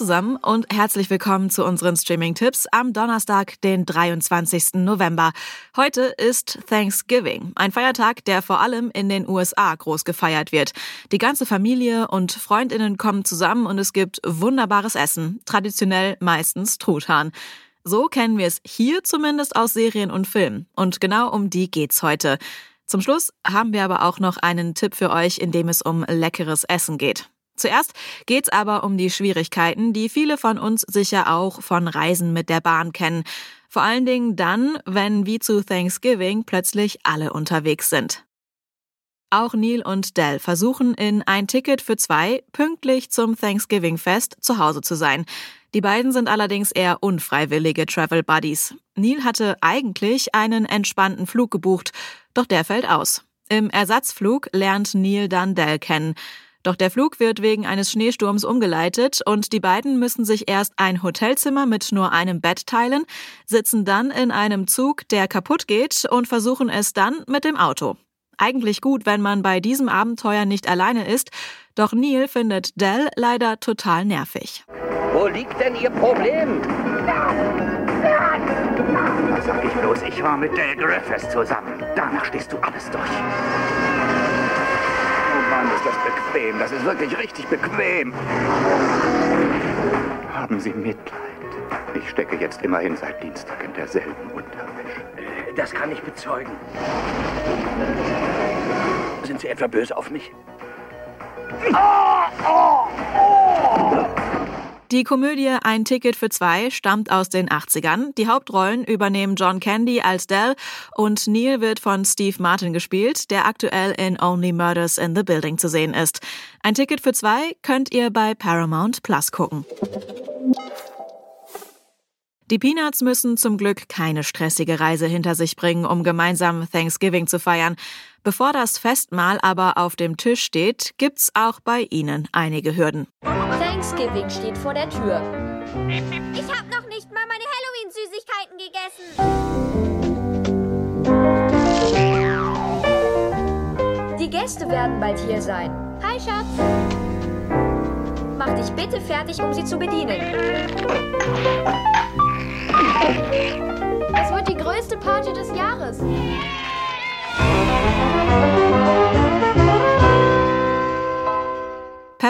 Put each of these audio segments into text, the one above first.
Zusammen und herzlich willkommen zu unseren Streaming-Tipps am Donnerstag, den 23. November. Heute ist Thanksgiving, ein Feiertag, der vor allem in den USA groß gefeiert wird. Die ganze Familie und Freundinnen kommen zusammen und es gibt wunderbares Essen, traditionell meistens Truthahn. So kennen wir es hier zumindest aus Serien und Filmen. Und genau um die geht's heute. Zum Schluss haben wir aber auch noch einen Tipp für euch, in dem es um leckeres Essen geht. Zuerst geht's aber um die Schwierigkeiten, die viele von uns sicher auch von Reisen mit der Bahn kennen. Vor allen Dingen dann, wenn wie zu Thanksgiving plötzlich alle unterwegs sind. Auch Neil und Dell versuchen in ein Ticket für zwei pünktlich zum Thanksgiving-Fest zu Hause zu sein. Die beiden sind allerdings eher unfreiwillige Travel Buddies. Neil hatte eigentlich einen entspannten Flug gebucht, doch der fällt aus. Im Ersatzflug lernt Neil dann Dell kennen. Doch der Flug wird wegen eines Schneesturms umgeleitet und die beiden müssen sich erst ein Hotelzimmer mit nur einem Bett teilen, sitzen dann in einem Zug, der kaputt geht und versuchen es dann mit dem Auto. Eigentlich gut, wenn man bei diesem Abenteuer nicht alleine ist, doch Neil findet Dell leider total nervig. Wo liegt denn Ihr Problem? Was sag ich bloß? Ich war mit Dale Griffiths zusammen. Danach stehst du alles durch. Oh Mann, ist das bequem. Das ist wirklich richtig bequem. Haben Sie Mitleid. Ich stecke jetzt immerhin seit Dienstag in derselben Unterwäsche. Äh, Das kann ich bezeugen. Sind Sie etwa böse auf mich? Die Komödie Ein Ticket für zwei stammt aus den 80ern. Die Hauptrollen übernehmen John Candy als Dell und Neil wird von Steve Martin gespielt, der aktuell in Only Murders in the Building zu sehen ist. Ein Ticket für zwei könnt ihr bei Paramount Plus gucken. Die Peanuts müssen zum Glück keine stressige Reise hinter sich bringen, um gemeinsam Thanksgiving zu feiern. Bevor das Festmahl aber auf dem Tisch steht, gibt's auch bei ihnen einige Hürden. Thanksgiving steht vor der Tür. Ich habe noch nicht mal meine Halloween-Süßigkeiten gegessen. Die Gäste werden bald hier sein. Hi, Schatz. Mach dich bitte fertig, um sie zu bedienen. Es wird die größte Party des Jahres.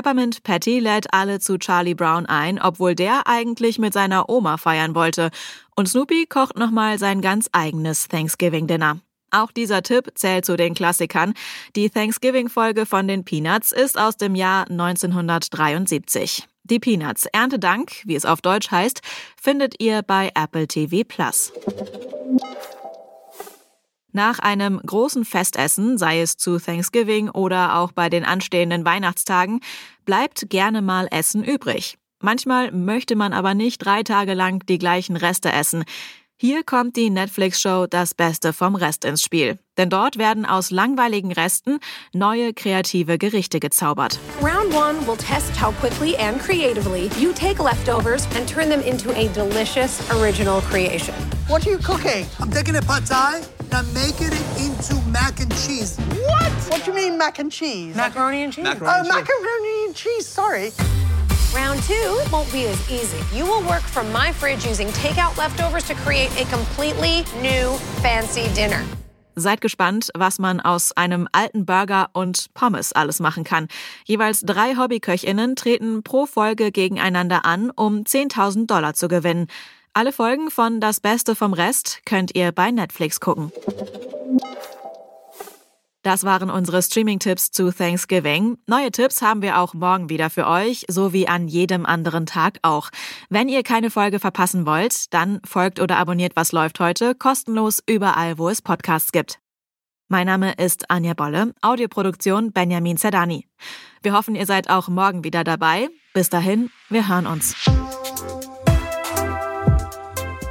Peppermint Patty lädt alle zu Charlie Brown ein, obwohl der eigentlich mit seiner Oma feiern wollte. Und Snoopy kocht nochmal sein ganz eigenes Thanksgiving-Dinner. Auch dieser Tipp zählt zu den Klassikern. Die Thanksgiving-Folge von den Peanuts ist aus dem Jahr 1973. Die Peanuts Erntedank, wie es auf Deutsch heißt, findet ihr bei Apple TV Plus. Nach einem großen Festessen, sei es zu Thanksgiving oder auch bei den anstehenden Weihnachtstagen, bleibt gerne mal Essen übrig. Manchmal möchte man aber nicht drei Tage lang die gleichen Reste essen. Hier kommt die Netflix-Show Das Beste vom Rest ins Spiel. Denn dort werden aus langweiligen Resten neue kreative Gerichte gezaubert. Round one will test how quickly and creatively you take leftovers and turn them into a delicious original creation. What are you cooking? I'm taking a pad thai and I'm making it into mac and cheese. What? What do you mean mac and cheese? Macaroni and cheese. oh, macaroni and cheese. Sorry. Round two won't be as easy. You will work from my fridge using takeout leftovers to create a completely new fancy dinner. Seid gespannt, was man aus einem alten Burger und Pommes alles machen kann. Jeweils drei Hobbyköchinnen treten pro Folge gegeneinander an, um 10.000 Dollar zu gewinnen. Alle Folgen von Das Beste vom Rest könnt ihr bei Netflix gucken. Das waren unsere Streaming-Tipps zu Thanksgiving. Neue Tipps haben wir auch morgen wieder für euch, so wie an jedem anderen Tag auch. Wenn ihr keine Folge verpassen wollt, dann folgt oder abonniert Was läuft heute kostenlos überall, wo es Podcasts gibt. Mein Name ist Anja Bolle, Audioproduktion Benjamin Zerdani. Wir hoffen, ihr seid auch morgen wieder dabei. Bis dahin, wir hören uns.